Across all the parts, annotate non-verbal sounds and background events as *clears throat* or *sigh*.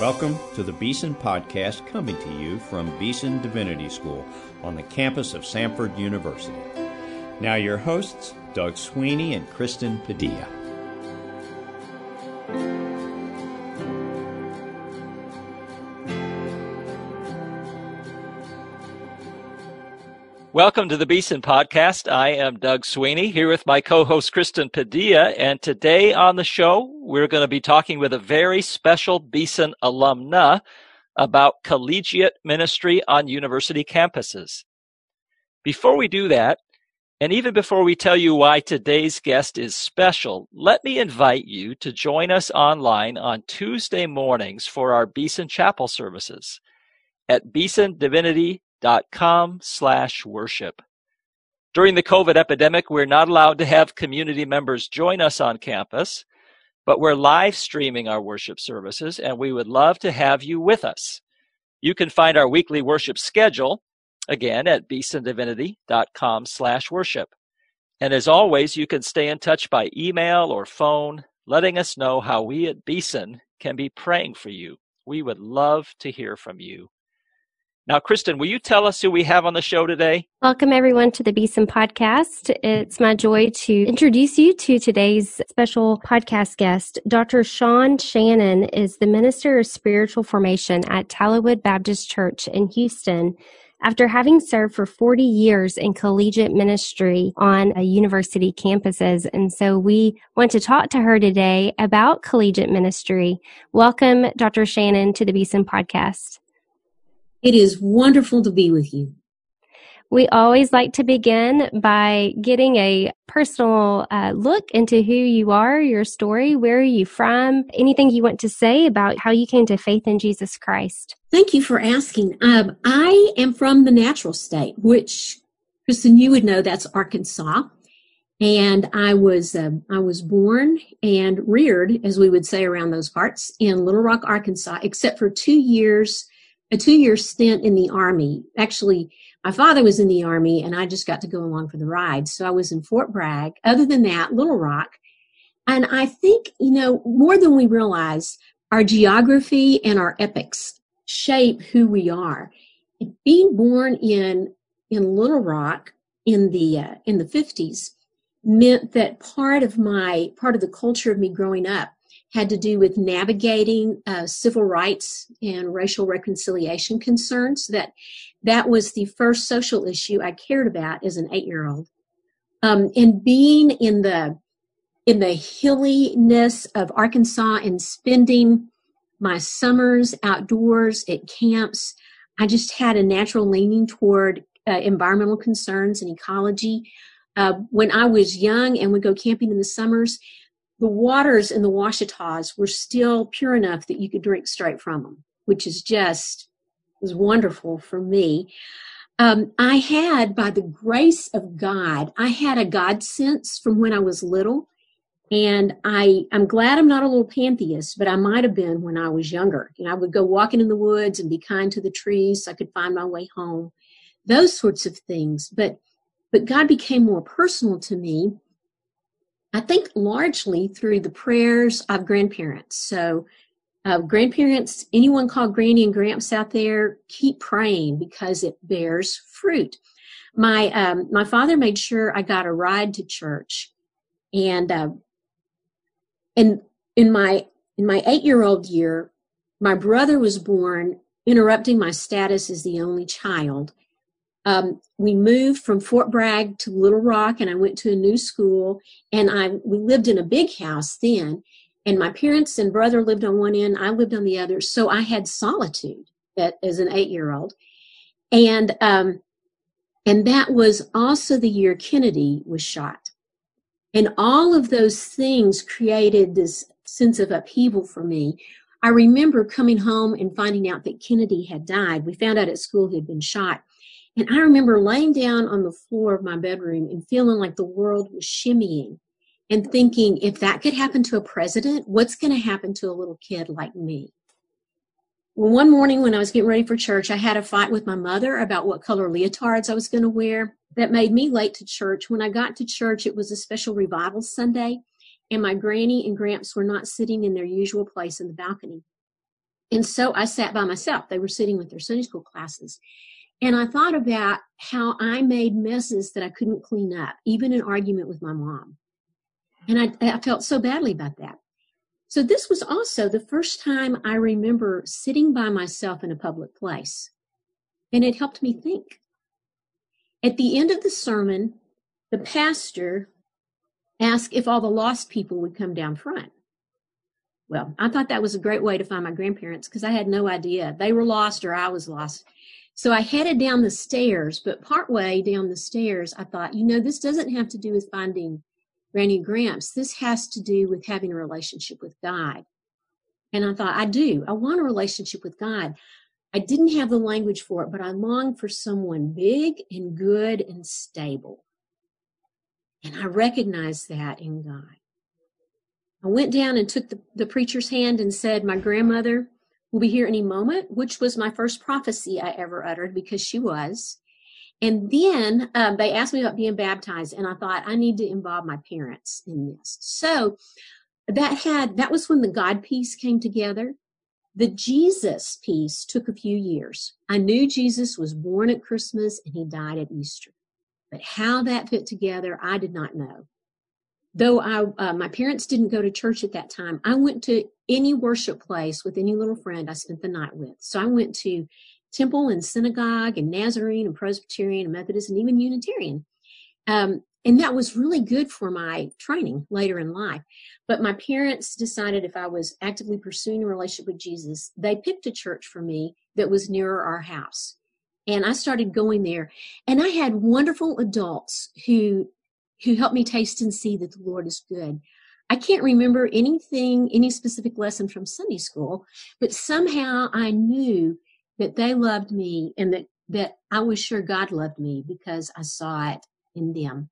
Welcome to the Beeson Podcast coming to you from Beeson Divinity School on the campus of Samford University. Now, your hosts, Doug Sweeney and Kristen Padilla. Welcome to the Beeson Podcast. I am Doug Sweeney here with my co-host Kristen Padilla. And today on the show, we're going to be talking with a very special Beeson alumna about collegiate ministry on university campuses. Before we do that, and even before we tell you why today's guest is special, let me invite you to join us online on Tuesday mornings for our Beeson Chapel services at Beeson Divinity com slash worship. During the COVID epidemic, we're not allowed to have community members join us on campus, but we're live streaming our worship services and we would love to have you with us. You can find our weekly worship schedule again at beesondivinity.com slash worship. And as always, you can stay in touch by email or phone, letting us know how we at Beeson can be praying for you. We would love to hear from you. Now, Kristen, will you tell us who we have on the show today? Welcome, everyone, to the Beeson podcast. It's my joy to introduce you to today's special podcast guest. Dr. Shawn Shannon is the Minister of Spiritual Formation at Tallowood Baptist Church in Houston. After having served for 40 years in collegiate ministry on university campuses. And so we want to talk to her today about collegiate ministry. Welcome, Dr. Shannon, to the Beeson podcast. It is wonderful to be with you. We always like to begin by getting a personal uh, look into who you are, your story, where are you from, anything you want to say about how you came to faith in Jesus Christ. Thank you for asking. Um, I am from the natural state, which, Kristen, you would know that's Arkansas. And I was uh, I was born and reared, as we would say around those parts, in Little Rock, Arkansas, except for two years a two year stint in the army. Actually, my father was in the army and I just got to go along for the ride. So I was in Fort Bragg. Other than that, Little Rock. And I think, you know, more than we realize, our geography and our epics shape who we are. Being born in in Little Rock in the uh, in the 50s meant that part of my part of the culture of me growing up had to do with navigating uh, civil rights and racial reconciliation concerns. That that was the first social issue I cared about as an eight-year-old. Um, and being in the in the hilliness of Arkansas and spending my summers outdoors at camps, I just had a natural leaning toward uh, environmental concerns and ecology. Uh, when I was young and would go camping in the summers, the waters in the Ouachitas were still pure enough that you could drink straight from them, which is just was wonderful for me. Um, I had, by the grace of God, I had a God sense from when I was little. And I, I'm glad I'm not a little pantheist, but I might have been when I was younger. You know, I would go walking in the woods and be kind to the trees so I could find my way home, those sorts of things. But, but God became more personal to me I think largely through the prayers of grandparents. So, uh, grandparents, anyone called Granny and Gramps out there, keep praying because it bears fruit. My um, my father made sure I got a ride to church, and uh, and in my in my eight year old year, my brother was born, interrupting my status as the only child. Um, we moved from Fort Bragg to Little Rock, and I went to a new school. And I we lived in a big house then, and my parents and brother lived on one end, I lived on the other. So I had solitude at, as an eight year old, and um, and that was also the year Kennedy was shot, and all of those things created this sense of upheaval for me. I remember coming home and finding out that Kennedy had died. We found out at school he had been shot and I remember laying down on the floor of my bedroom and feeling like the world was shimmying and thinking, if that could happen to a president, what's going to happen to a little kid like me? Well, one morning when I was getting ready for church, I had a fight with my mother about what color leotards I was going to wear. That made me late to church. When I got to church, it was a special revival Sunday, and my granny and gramps were not sitting in their usual place in the balcony. And so I sat by myself. They were sitting with their Sunday school classes. And I thought about how I made messes that I couldn't clean up, even an argument with my mom. And I, I felt so badly about that. So this was also the first time I remember sitting by myself in a public place. And it helped me think. At the end of the sermon, the pastor asked if all the lost people would come down front. Well, I thought that was a great way to find my grandparents because I had no idea. They were lost or I was lost. So I headed down the stairs, but partway down the stairs, I thought, you know, this doesn't have to do with finding Granny Gramps. This has to do with having a relationship with God. And I thought, I do. I want a relationship with God. I didn't have the language for it, but I longed for someone big and good and stable. And I recognized that in God. I went down and took the, the preacher's hand and said, My grandmother will be here any moment, which was my first prophecy I ever uttered because she was. And then um, they asked me about being baptized, and I thought I need to involve my parents in this. So that had that was when the God piece came together. The Jesus piece took a few years. I knew Jesus was born at Christmas and he died at Easter. But how that fit together, I did not know though I, uh, my parents didn't go to church at that time, I went to any worship place with any little friend I spent the night with. So I went to temple and synagogue and Nazarene and Presbyterian and Methodist and even Unitarian. Um, and that was really good for my training later in life. But my parents decided if I was actively pursuing a relationship with Jesus, they picked a church for me that was nearer our house. And I started going there. And I had wonderful adults who who helped me taste and see that the Lord is good. I can't remember anything, any specific lesson from Sunday school, but somehow I knew that they loved me and that, that I was sure God loved me because I saw it in them.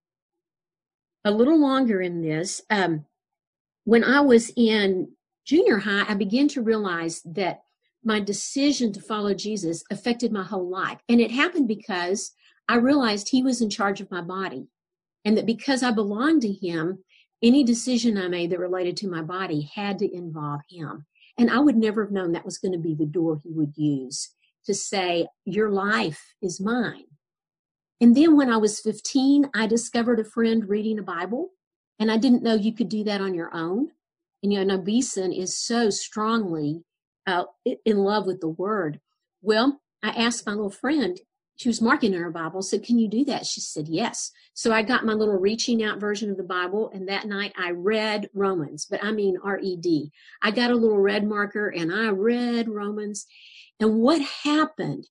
A little longer in this, um, when I was in junior high, I began to realize that my decision to follow Jesus affected my whole life. And it happened because I realized he was in charge of my body and that because I belonged to him, any decision I made that related to my body had to involve him. And I would never have known that was going to be the door he would use to say, Your life is mine. And then when I was 15, I discovered a friend reading a Bible, and I didn't know you could do that on your own. And you know, Beeson is so strongly uh, in love with the word. Well, I asked my little friend, she was marking in her Bible, said, Can you do that? She said, Yes. So I got my little reaching out version of the Bible, and that night I read Romans, but I mean R E D. I got a little red marker and I read Romans. And what happened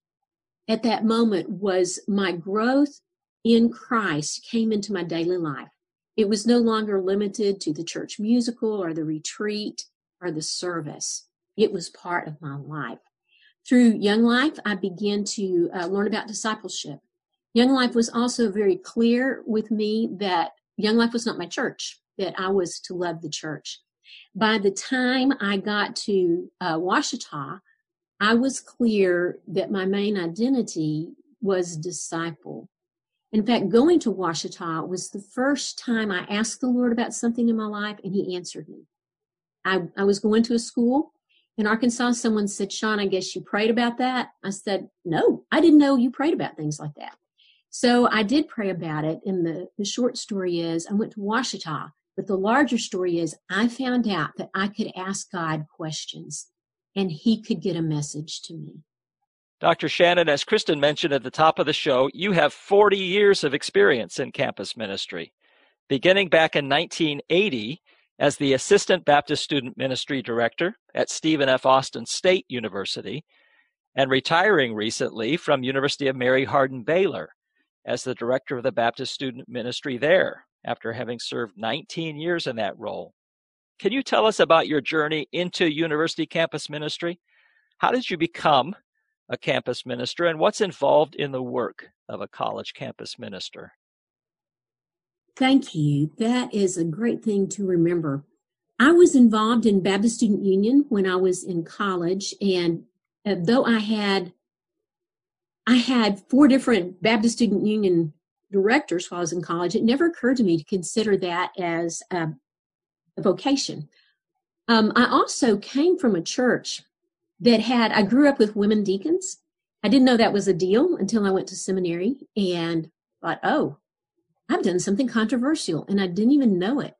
at that moment was my growth in Christ came into my daily life. It was no longer limited to the church musical or the retreat or the service. It was part of my life. Through Young Life, I began to uh, learn about discipleship. Young Life was also very clear with me that Young Life was not my church, that I was to love the church. By the time I got to uh, Ouachita, I was clear that my main identity was disciple. In fact, going to Ouachita was the first time I asked the Lord about something in my life and he answered me. I, I was going to a school in Arkansas, someone said, Shawn, I guess you prayed about that. I said, no, I didn't know you prayed about things like that. So I did pray about it. And the, the short story is I went to Ouachita, but the larger story is I found out that I could ask God questions and he could get a message to me. Dr. Shannon, as Kristen mentioned at the top of the show, you have 40 years of experience in campus ministry. Beginning back in 1980, as the Assistant Baptist Student Ministry Director at Stephen F. Austin State University, and retiring recently from University of Mary Hardin Baylor as the Director of the Baptist Student Ministry there after having served 19 years in that role. Can you tell us about your journey into university campus ministry? How did you become a campus minister and what's involved in the work of a college campus minister? Thank you. That is a great thing to remember. I was involved in Baptist Student Union when I was in college, and uh, though I had I had four different Baptist Student Union directors while I was in college, it never occurred to me to consider that as a, a vocation. Um, I also came from a church that had, I grew up with women deacons. I didn't know that was a deal until I went to seminary and thought, oh, I've done something controversial and I didn't even know it.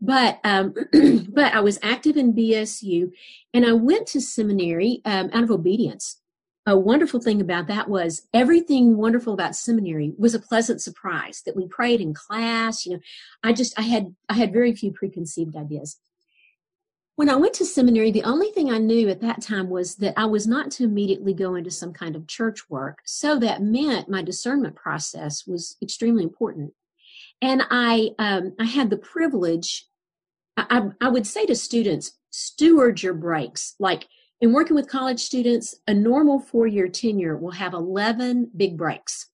But um, *clears throat* but I was active in BSU, and I went to seminary um, out of obedience. A wonderful thing about that was everything wonderful about seminary was a pleasant surprise that we prayed in class. You know, I just I had I had very few preconceived ideas. When I went to seminary, the only thing I knew at that time was that I was not to immediately go into some kind of church work. So that meant my discernment process was extremely important. And I, um, I had the privilege, I, I would say to students, steward your breaks. Like in working with college students, a normal four year tenure will have 11 big breaks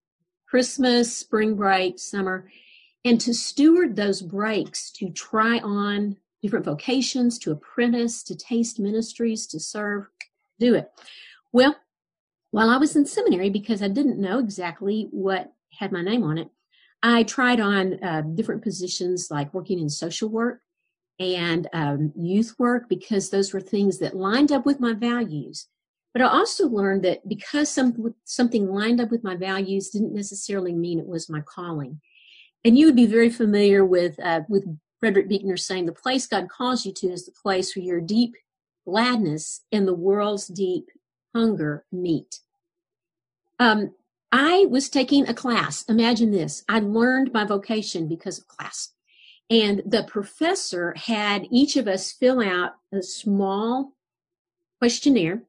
Christmas, spring break, summer. And to steward those breaks, to try on different vocations, to apprentice, to taste ministries, to serve, do it. Well, while I was in seminary, because I didn't know exactly what had my name on it, I tried on uh, different positions like working in social work and um, youth work because those were things that lined up with my values. But I also learned that because some, something lined up with my values didn't necessarily mean it was my calling. And you would be very familiar with uh, with Frederick Buechner saying, the place God calls you to is the place where your deep gladness and the world's deep hunger meet. Um, I was taking a class. Imagine this. I learned my vocation because of class. And the professor had each of us fill out a small questionnaire.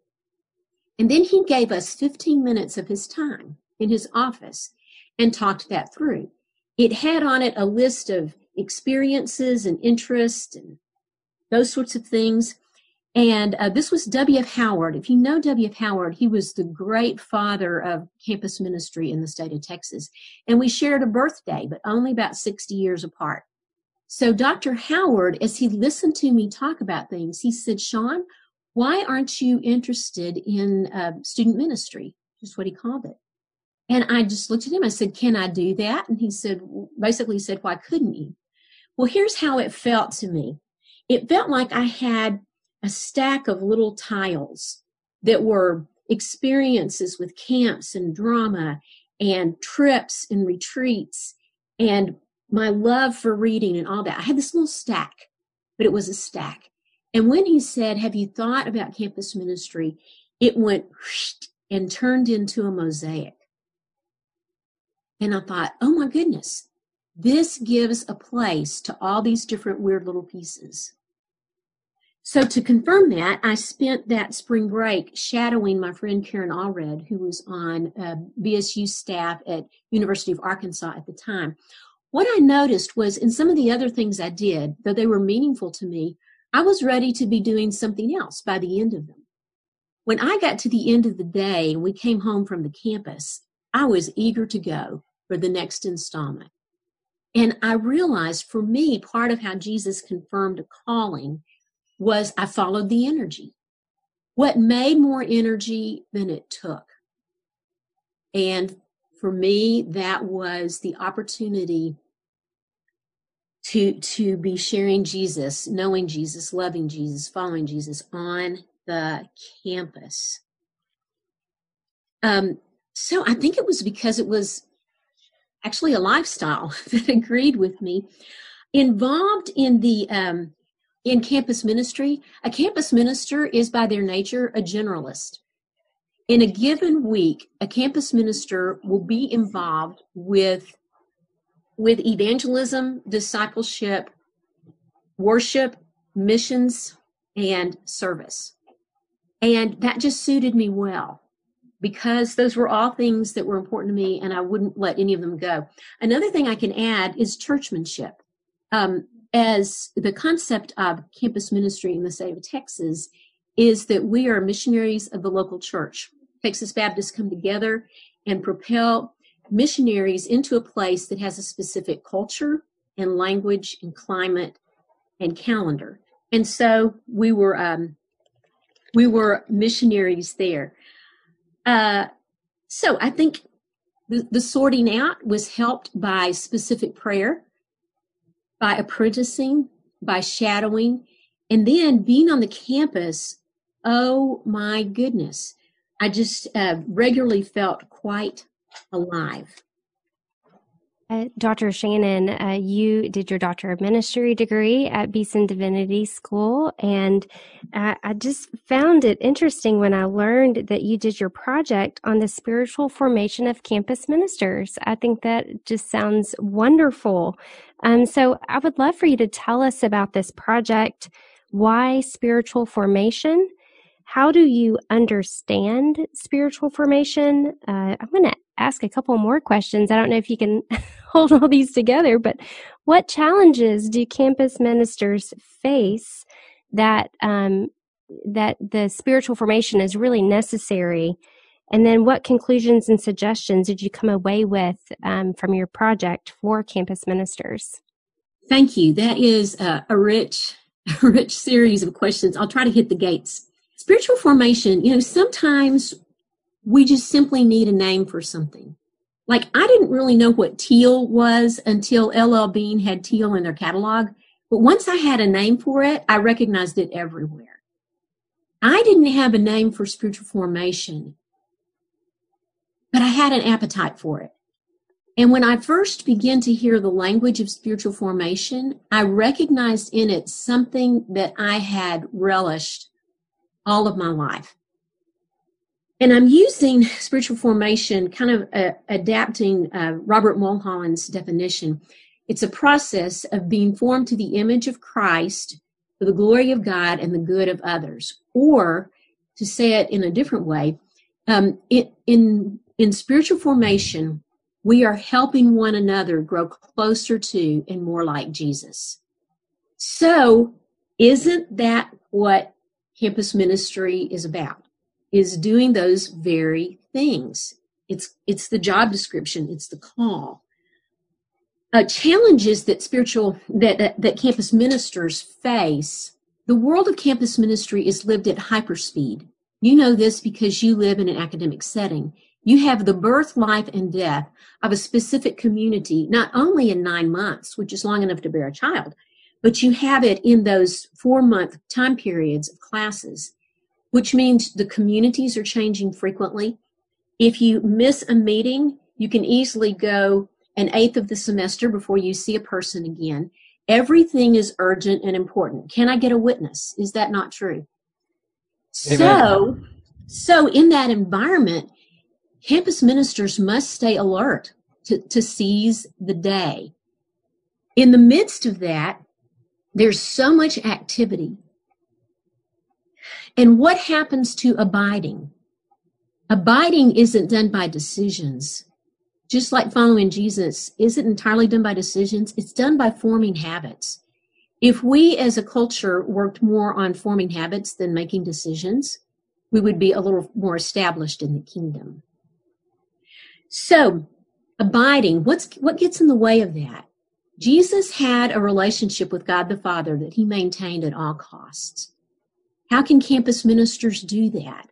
And then he gave us 15 minutes of his time in his office and talked that through. It had on it a list of experiences and interests and those sorts of things. And uh, this was W.F. Howard. If you know W.F. Howard, he was the great father of campus ministry in the state of Texas. And we shared a birthday, but only about 60 years apart. So Dr. Howard, as he listened to me talk about things, he said, Shawn, why aren't you interested in uh, student ministry? Just what he called it. And I just looked at him. I said, can I do that? And he said, basically said, why couldn't you? Well, here's how it felt to me. It felt like I had a stack of little tiles that were experiences with camps and drama and trips and retreats and my love for reading and all that. I had this little stack, but it was a stack. And when he said, Have you thought about campus ministry? It went and turned into a mosaic. And I thought, Oh my goodness, this gives a place to all these different weird little pieces. So to confirm that, I spent that spring break shadowing my friend Karen Allred, who was on uh, BSU staff at University of Arkansas at the time. What I noticed was in some of the other things I did, though they were meaningful to me, I was ready to be doing something else by the end of them. When I got to the end of the day and we came home from the campus, I was eager to go for the next installment. And I realized for me, part of how Jesus confirmed a calling was I followed the energy. What made more energy than it took? And for me, that was the opportunity to, to be sharing Jesus, knowing Jesus, loving Jesus, following Jesus on the campus. Um, so I think it was because it was actually a lifestyle *laughs* that agreed with me, involved in the um, in campus ministry. A campus minister is by their nature a generalist. In a given week, a campus minister will be involved with with evangelism, discipleship, worship, missions, and service. And that just suited me well because those were all things that were important to me and I wouldn't let any of them go. Another thing I can add is churchmanship. Um, as the concept of campus ministry in the state of Texas is that we are missionaries of the local church. Texas Baptists come together and propel missionaries into a place that has a specific culture and language and climate and calendar. And so we were um, we were missionaries there. Uh, so I think the, the sorting out was helped by specific prayer, by apprenticing, by shadowing, and then being on the campus oh my goodness, I just uh, regularly felt quite alive. Uh, Dr. Shannon, uh, you did your Doctor of Ministry degree at Beeson Divinity School, and I, I just found it interesting when I learned that you did your project on the spiritual formation of campus ministers. I think that just sounds wonderful. Um, so I would love for you to tell us about this project. Why spiritual formation? How do you understand spiritual formation? Uh, I'm going to ask a couple more questions. I don't know if you can *laughs* hold all these together, but what challenges do campus ministers face that um, that the spiritual formation is really necessary? And then, what conclusions and suggestions did you come away with um, from your project for campus ministers? Thank you. That is a, a rich, a *laughs* rich series of questions. I'll try to hit the gates. Spiritual formation, you know, sometimes we just simply need a name for something. Like I didn't really know what teal was until LL Bean had teal in their catalog. But once I had a name for it, I recognized it everywhere. I didn't have a name for spiritual formation, but I had an appetite for it. And when I first began to hear the language of spiritual formation, I recognized in it something that I had relished all of my life. And I'm using spiritual formation, kind of uh, adapting uh, Robert Mulholland's definition. It's a process of being formed to the image of Christ for the glory of God and the good of others. Or to say it in a different way, um, in, in spiritual formation, we are helping one another grow closer to and more like Jesus. So, isn't that what campus ministry is about? Is doing those very things. It's, it's the job description. It's the call. Uh, challenges that spiritual, that, that, that campus ministers face. The world of campus ministry is lived at hyperspeed. You know this because you live in an academic setting. You have the birth, life, and death of a specific community, not only in nine months, which is long enough to bear a child, but you have it in those four month time periods of classes which means the communities are changing frequently. If you miss a meeting, you can easily go an eighth of the semester before you see a person again. Everything is urgent and important. Can I get a witness? Is that not true? Amen. So, so in that environment, campus ministers must stay alert to, to seize the day. In the midst of that, there's so much activity and what happens to abiding? Abiding isn't done by decisions. Just like following Jesus isn't entirely done by decisions, it's done by forming habits. If we as a culture worked more on forming habits than making decisions, we would be a little more established in the kingdom. So, abiding, what's, what gets in the way of that? Jesus had a relationship with God the Father that he maintained at all costs. How can campus ministers do that?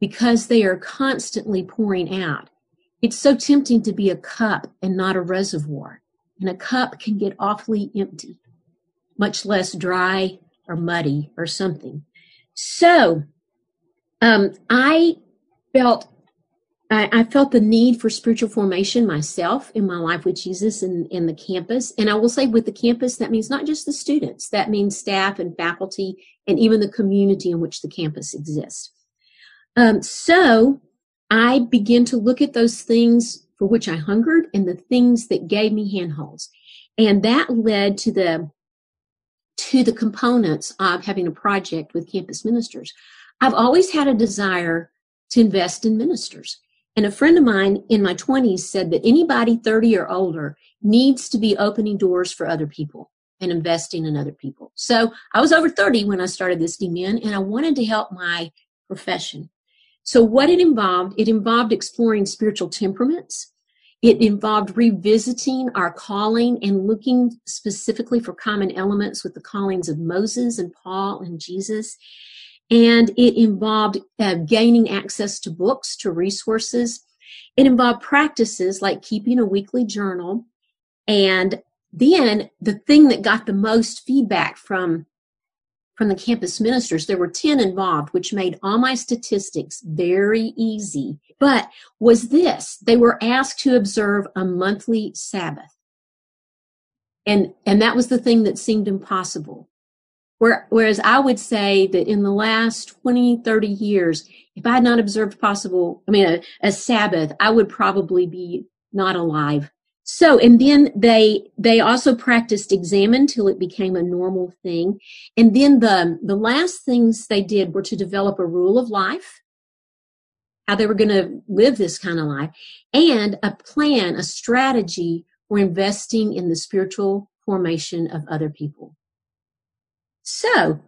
Because they are constantly pouring out. It's so tempting to be a cup and not a reservoir. And a cup can get awfully empty, much less dry or muddy or something. So, um, I felt I, I, felt the need for spiritual formation myself in my life with Jesus and in the campus. And I will say with the campus, that means not just the students, that means staff and faculty and even the community in which the campus exists. Um, so I began to look at those things for which I hungered and the things that gave me handholds. And that led to the to the components of having a project with campus ministers. I've always had a desire to invest in ministers. And a friend of mine in my 20s said that anybody 30 or older needs to be opening doors for other people and investing in other people. So I was over 30 when I started this DMin and I wanted to help my profession. So what it involved, it involved exploring spiritual temperaments. It involved revisiting our calling and looking specifically for common elements with the callings of Moses and Paul and Jesus. And it involved uh, gaining access to books, to resources. It involved practices like keeping a weekly journal. And then the thing that got the most feedback from from the campus ministers. There were 10 involved, which made all my statistics very easy. But was this, they were asked to observe a monthly Sabbath. And, and that was the thing that seemed impossible. Where, whereas I would say that in the last 20, 30 years, if I had not observed possible, I mean, a, a Sabbath, I would probably be not alive. So, and then they, they also practiced examen till it became a normal thing. And then the, the last things they did were to develop a rule of life, how they were going to live this kind of life, and a plan, a strategy for investing in the spiritual formation of other people. So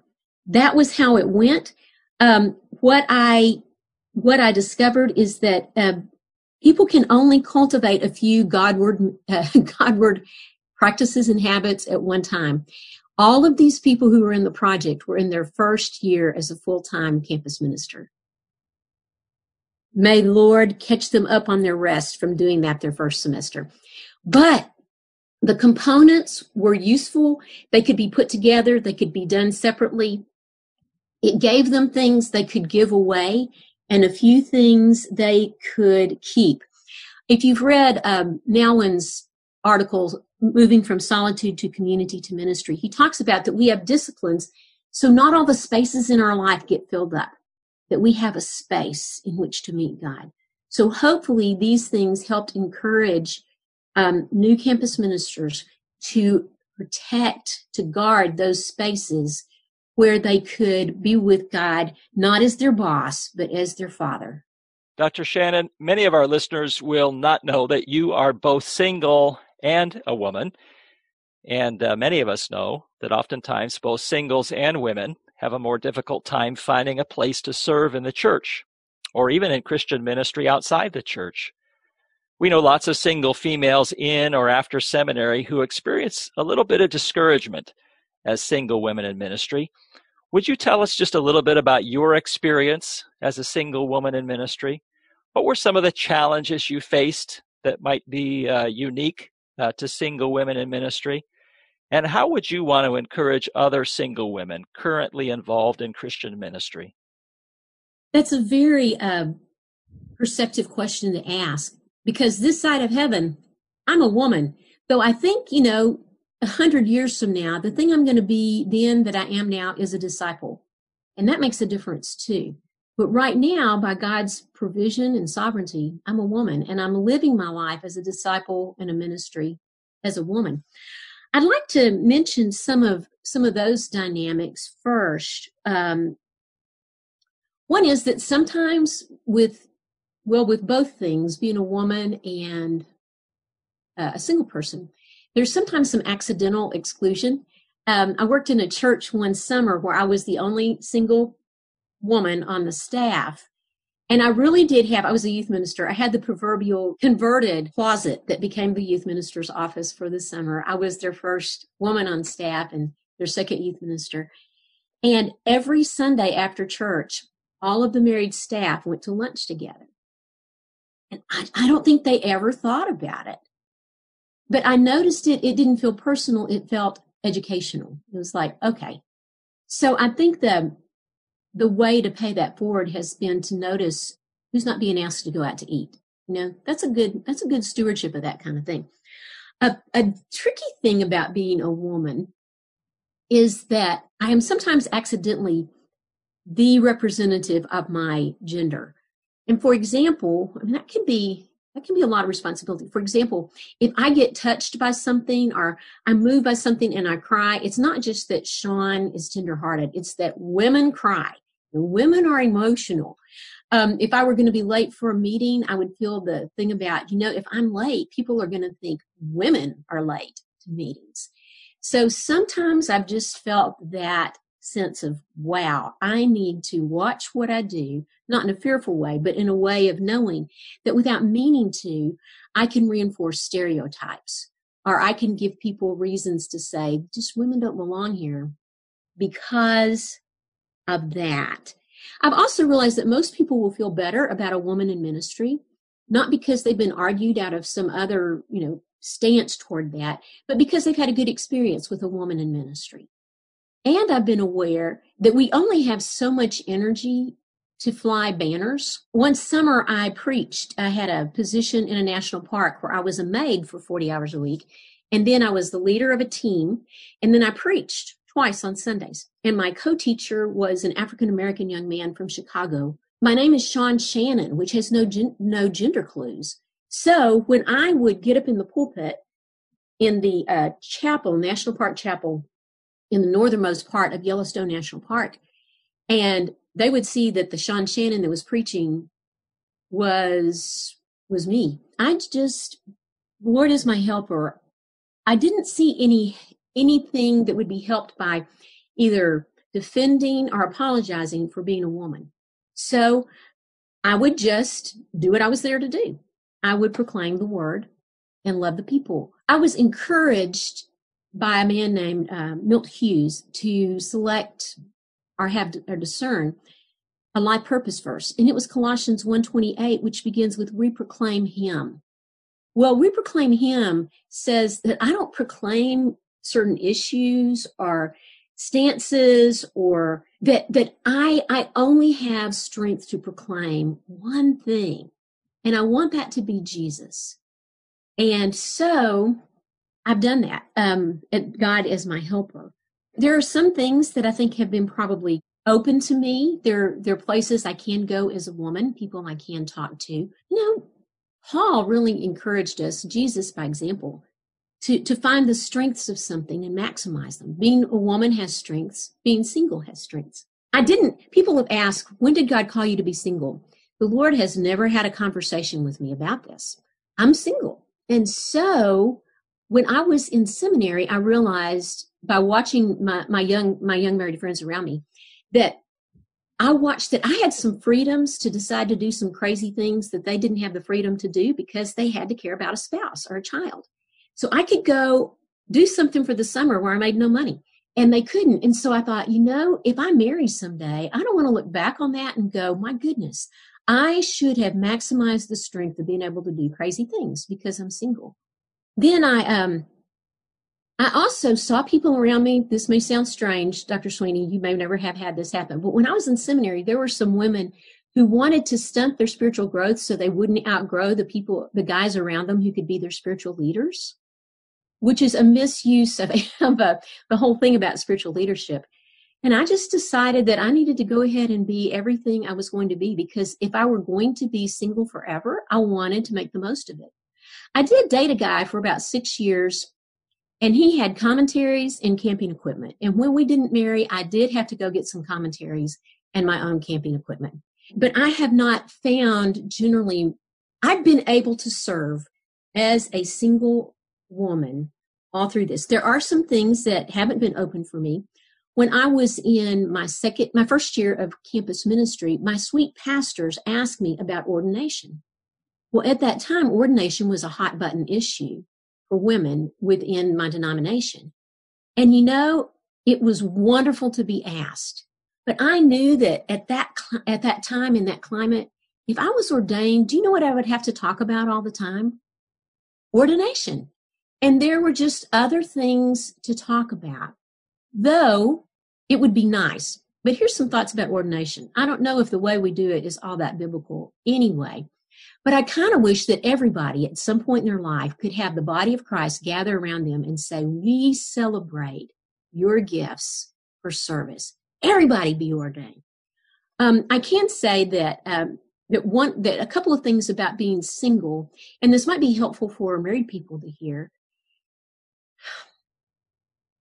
that was how it went. Um, what I what I discovered is that uh, people can only cultivate a few Godward, uh, *laughs* Godward practices and habits at one time. All of these people who were in the project were in their first year as a full-time campus minister. May Lord catch them up on their rest from doing that their first semester. But the components were useful. They could be put together. They could be done separately. It gave them things they could give away and a few things they could keep. If you've read um, articles, Moving from Solitude to Community to Ministry, he talks about that we have disciplines, so not all the spaces in our life get filled up, that we have a space in which to meet God. So hopefully these things helped encourage um, new campus ministers to protect, to guard those spaces where they could be with God, not as their boss, but as their father. Dr. Shannon, many of our listeners will not know that you are both single and a woman. And uh, many of us know that oftentimes both singles and women have a more difficult time finding a place to serve in the church or even in Christian ministry outside the church. We know lots of single females in or after seminary who experience a little bit of discouragement as single women in ministry. Would you tell us just a little bit about your experience as a single woman in ministry? What were some of the challenges you faced that might be uh, unique uh, to single women in ministry? And how would you want to encourage other single women currently involved in Christian ministry? That's a very uh, perceptive question to ask because this side of heaven, I'm a woman. Though I think, you know, a hundred years from now, the thing I'm going to be then that I am now is a disciple. And that makes a difference too. But right now, by God's provision and sovereignty, I'm a woman and I'm living my life as a disciple in a ministry as a woman. I'd like to mention some of some of those dynamics first. Um, one is that sometimes with well, with both things, being a woman and uh, a single person, there's sometimes some accidental exclusion. Um, I worked in a church one summer where I was the only single woman on the staff. And I really did have, I was a youth minister. I had the proverbial converted closet that became the youth minister's office for the summer. I was their first woman on staff and their second youth minister. And every Sunday after church, all of the married staff went to lunch together. And I, I don't think they ever thought about it. But I noticed it, it didn't feel personal, it felt educational. It was like, okay. So I think the the way to pay that forward has been to notice who's not being asked to go out to eat. You know, that's a good that's a good stewardship of that kind of thing. A, a tricky thing about being a woman is that I am sometimes accidentally the representative of my gender. And for example, I mean, that can be that can be a lot of responsibility. For example, if I get touched by something or I'm moved by something and I cry, it's not just that Shawn is tenderhearted, it's that women cry. Women are emotional. Um, if I were going to be late for a meeting, I would feel the thing about, you know, if I'm late, people are going to think women are late to meetings. So sometimes I've just felt that sense of, wow, I need to watch what I do, not in a fearful way, but in a way of knowing that without meaning to, I can reinforce stereotypes or I can give people reasons to say, just women don't belong here because of that. I've also realized that most people will feel better about a woman in ministry, not because they've been argued out of some other, you know, stance toward that, but because they've had a good experience with a woman in ministry. And I've been aware that we only have so much energy to fly banners. One summer I preached. I had a position in a national park where I was a maid for 40 hours a week. And then I was the leader of a team. And then I preached twice on Sundays. And my co-teacher was an African American young man from Chicago. My name is Shawn Shannon, which has no, gen- no gender clues. So when I would get up in the pulpit in the uh, chapel, National Park Chapel, in the northernmost part of Yellowstone National Park, and they would see that the Shawn Shannon that was preaching was was me. I just Lord is my helper. I didn't see any anything that would be helped by either defending or apologizing for being a woman. So I would just do what I was there to do. I would proclaim the word and love the people. I was encouraged by a man named uh, Milt Hughes to select or have or discern a life purpose verse, and it was Colossians 1:28, which begins with "We proclaim Him." Well, "We proclaim Him" says that I don't proclaim certain issues or stances or that that I I only have strength to proclaim one thing and I want that to be Jesus. And so I've done that. Um God is my helper. There are some things that I think have been probably open to me. There there are places I can go as a woman, people I can talk to. You know, Paul really encouraged us, Jesus by example, to, to find the strengths of something and maximize them. Being a woman has strengths, being single has strengths. I didn't, people have asked, when did God call you to be single? The Lord has never had a conversation with me about this. I'm single. And so when I was in seminary, I realized by watching my, my young, my young married friends around me that I watched that I had some freedoms to decide to do some crazy things that they didn't have the freedom to do because they had to care about a spouse or a child. So I could go do something for the summer where I made no money and they couldn't. And so I thought, you know, if I marry someday, I don't want to look back on that and go, my goodness, I should have maximized the strength of being able to do crazy things because I'm single. Then I, um, I also saw people around me. This may sound strange, Dr. Sweeney. You may never have had this happen, but when I was in seminary, there were some women who wanted to stunt their spiritual growth so they wouldn't outgrow the people, the guys around them who could be their spiritual leaders which is a misuse of, *laughs* of a, the whole thing about spiritual leadership. And I just decided that I needed to go ahead and be everything I was going to be because if I were going to be single forever, I wanted to make the most of it. I did date a guy for about six years and he had commentaries and camping equipment. And when we didn't marry, I did have to go get some commentaries and my own camping equipment. But I have not found generally, I've been able to serve as a single woman all through this. There are some things that haven't been open for me. When I was in my second, my first year of campus ministry, my sweet pastors asked me about ordination. Well, at that time, ordination was a hot button issue for women within my denomination. And you know, it was wonderful to be asked. But I knew that at that, at that time in that climate, if I was ordained, do you know what I would have to talk about all the time? Ordination. And there were just other things to talk about, though it would be nice. But here's some thoughts about ordination. I don't know if the way we do it is all that biblical anyway, but I kind of wish that everybody at some point in their life could have the body of Christ gather around them and say, We celebrate your gifts for service. Everybody be ordained. Um, I can say that um, that one that a couple of things about being single, and this might be helpful for married people to hear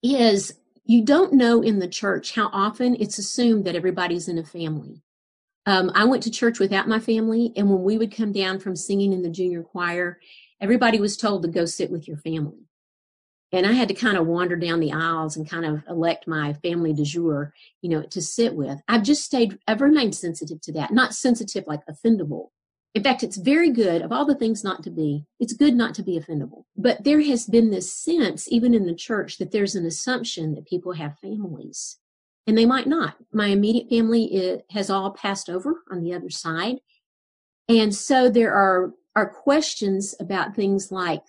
is you don't know in the church how often it's assumed that everybody's in a family. Um, I went to church without my family, and when we would come down from singing in the junior choir, everybody was told to go sit with your family. And I had to kind of wander down the aisles and kind of elect my family du jour, you know, to sit with. I've just stayed, I've remained sensitive to that. Not sensitive like offendable, in fact, it's very good of all the things not to be. It's good not to be offendable. But there has been this sense, even in the church, that there's an assumption that people have families. And they might not. My immediate family has all passed over on the other side. And so there are, are questions about things like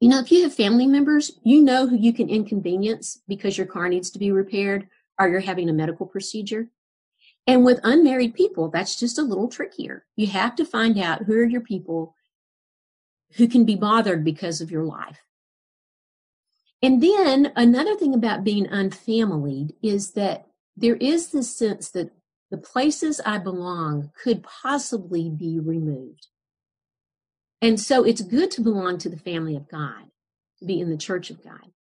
You know, if you have family members, you know who you can inconvenience because your car needs to be repaired or you're having a medical procedure. And with unmarried people, that's just a little trickier. You have to find out who are your people who can be bothered because of your life. And then another thing about being unfamilied is that there is this sense that the places I belong could possibly be removed. And so it's good to belong to the family of God, to be in the church of God.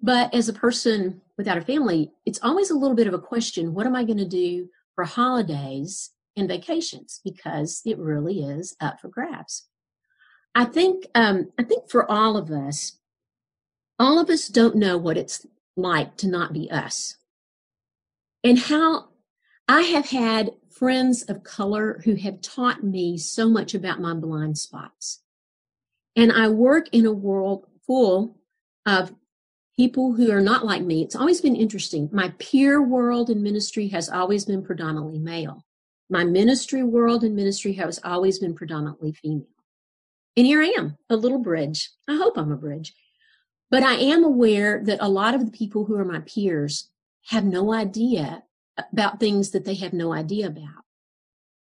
But as a person without a family, it's always a little bit of a question what am I going to do for holidays and vacations? Because it really is up for grabs. I think, um, I think for all of us, all of us don't know what it's like to not be us. And how I have had friends of color who have taught me so much about my blind spots. And I work in a world full of people who are not like me. It's always been interesting. My peer world in ministry has always been predominantly male. My ministry world in ministry has always been predominantly female. And here I am, a little bridge. I hope I'm a bridge. But I am aware that a lot of the people who are my peers have no idea about things that they have no idea about.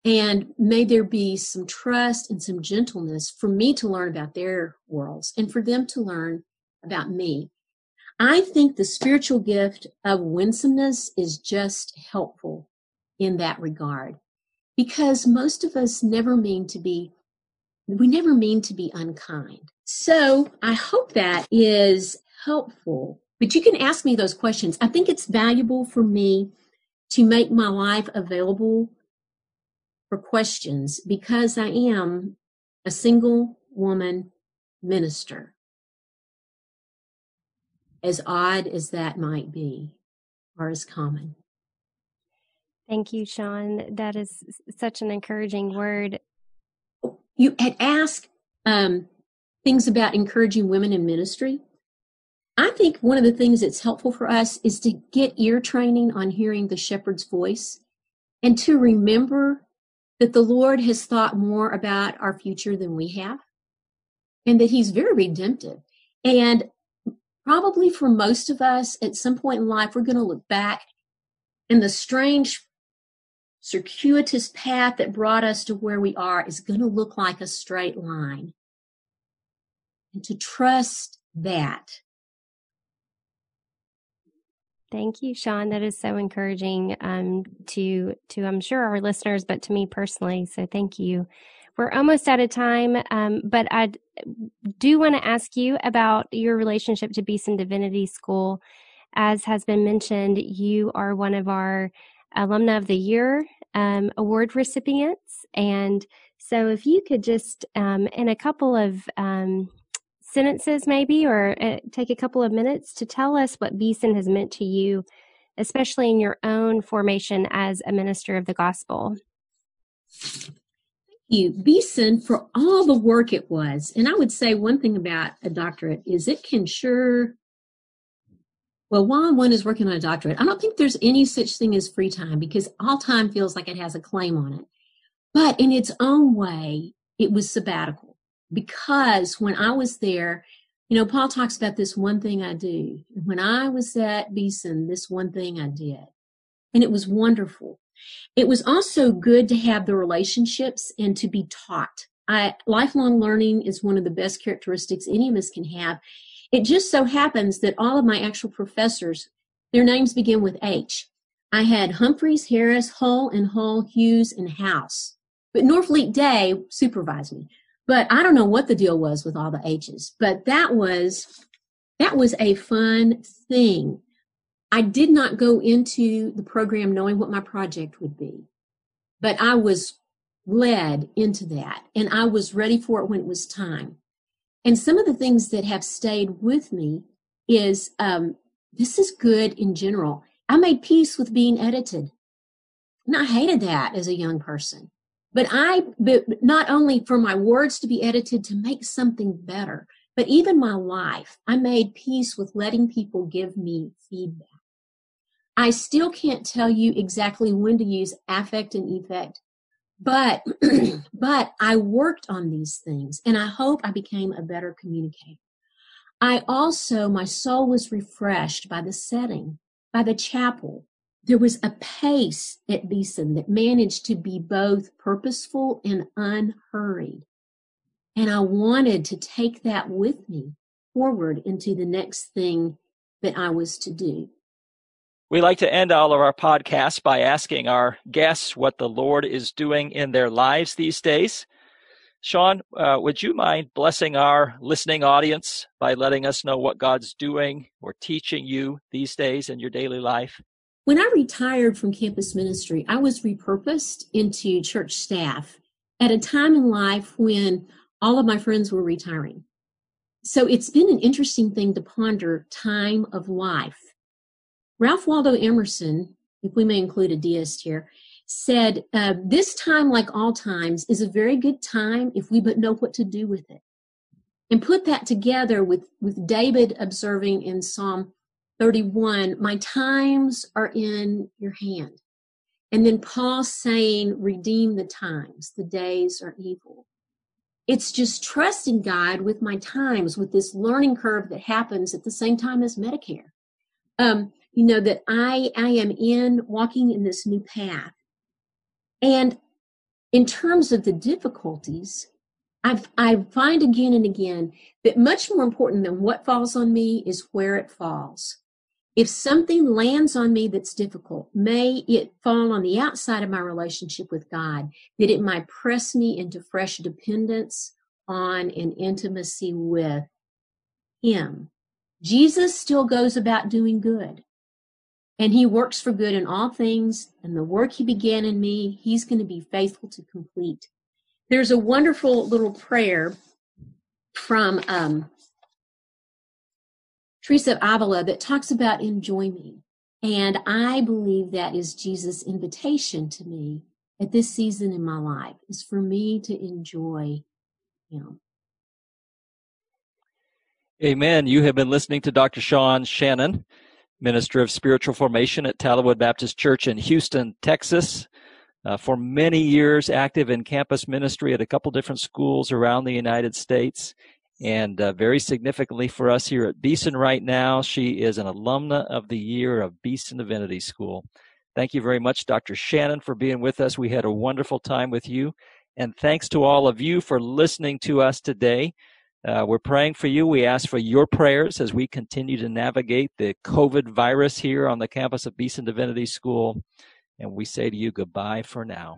And may there be some trust and some gentleness for me to learn about their worlds and for them to learn about me. I think the spiritual gift of winsomeness is just helpful in that regard because most of us never mean to be, we never mean to be unkind. So I hope that is helpful, but you can ask me those questions. I think it's valuable for me to make my life available for questions because I am a single woman minister. As odd as that might be, or as common. Thank you, Shawn. That is such an encouraging word. You had asked um, things about encouraging women in ministry. I think one of the things that's helpful for us is to get ear training on hearing the shepherd's voice and to remember that the Lord has thought more about our future than we have and that he's very redemptive. And probably for most of us at some point in life, we're going to look back and the strange circuitous path that brought us to where we are is going to look like a straight line. And to trust that Thank you, Shawn. That is so encouraging um, to to I'm sure our listeners, but to me personally. So thank you. We're almost out of time, um, but I do want to ask you about your relationship to Beeson Divinity School. As has been mentioned, you are one of our Alumna of the Year um, award recipients, and so if you could just um, in a couple of um, sentences maybe or uh, take a couple of minutes to tell us what Beeson has meant to you, especially in your own formation as a minister of the gospel. Thank you, Beeson, for all the work it was. And I would say one thing about a doctorate is it can sure well, while one is working on a doctorate, I don't think there's any such thing as free time because all time feels like it has a claim on it. But in its own way, it was sabbatical because when I was there, you know, Paul talks about this one thing I do. When I was at Beeson, this one thing I did. And it was wonderful. It was also good to have the relationships and to be taught. I, lifelong learning is one of the best characteristics any of us can have. It just so happens that all of my actual professors, their names begin with H. I had Humphreys, Harris, Hull, and Hull, Hughes, and House. But Norfleet Day supervised me. But I don't know what the deal was with all the H's, but that was, that was a fun thing. I did not go into the program knowing what my project would be, but I was led into that and I was ready for it when it was time. And some of the things that have stayed with me is, um, this is good in general. I made peace with being edited. And I hated that as a young person. But I, but not only for my words to be edited to make something better, but even my life, I made peace with letting people give me feedback. I still can't tell you exactly when to use affect and effect, but, *clears throat* but I worked on these things and I hope I became a better communicator. I also, my soul was refreshed by the setting, by the chapel. There was a pace at Beeson that managed to be both purposeful and unhurried. And I wanted to take that with me forward into the next thing that I was to do. We like to end all of our podcasts by asking our guests what the Lord is doing in their lives these days. Shawn, uh, would you mind blessing our listening audience by letting us know what God's doing or teaching you these days in your daily life? When I retired from campus ministry, I was repurposed into church staff at a time in life when all of my friends were retiring. So it's been an interesting thing to ponder time of life. Ralph Waldo Emerson, if we may include a deist here, said, uh, This time, like all times, is a very good time if we but know what to do with it. And put that together with, with David observing in Psalm 31, My times are in your hand. And then Paul saying, Redeem the times, the days are evil. It's just trusting God with my times, with this learning curve that happens at the same time as Medicare. Um, you know, that I, I am in walking in this new path and in terms of the difficulties, I've, I find again and again that much more important than what falls on me is where it falls. If something lands on me that's difficult, may it fall on the outside of my relationship with God, that it might press me into fresh dependence on and intimacy with Him. Jesus still goes about doing good and he works for good in all things and the work he began in me he's going to be faithful to complete there's a wonderful little prayer from um, teresa of avila that talks about enjoy me and i believe that is jesus invitation to me at this season in my life is for me to enjoy him amen you have been listening to dr shawn shannon minister of spiritual formation at Tallowood Baptist Church in Houston, Texas. Uh, for many years, active in campus ministry at a couple different schools around the United States. And uh, very significantly for us here at Beeson right now, she is an alumna of the year of Beeson Divinity School. Thank you very much, Dr. Shannon, for being with us. We had a wonderful time with you. And thanks to all of you for listening to us today. Uh, we're praying for you. We ask for your prayers as we continue to navigate the COVID virus here on the campus of Beeson Divinity School. And we say to you goodbye for now.